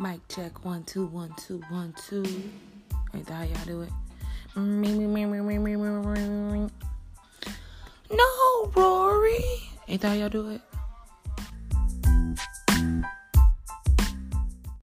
Mic check one two one two one two. Ain't that how y'all do it? No, Rory. Ain't that how y'all do it?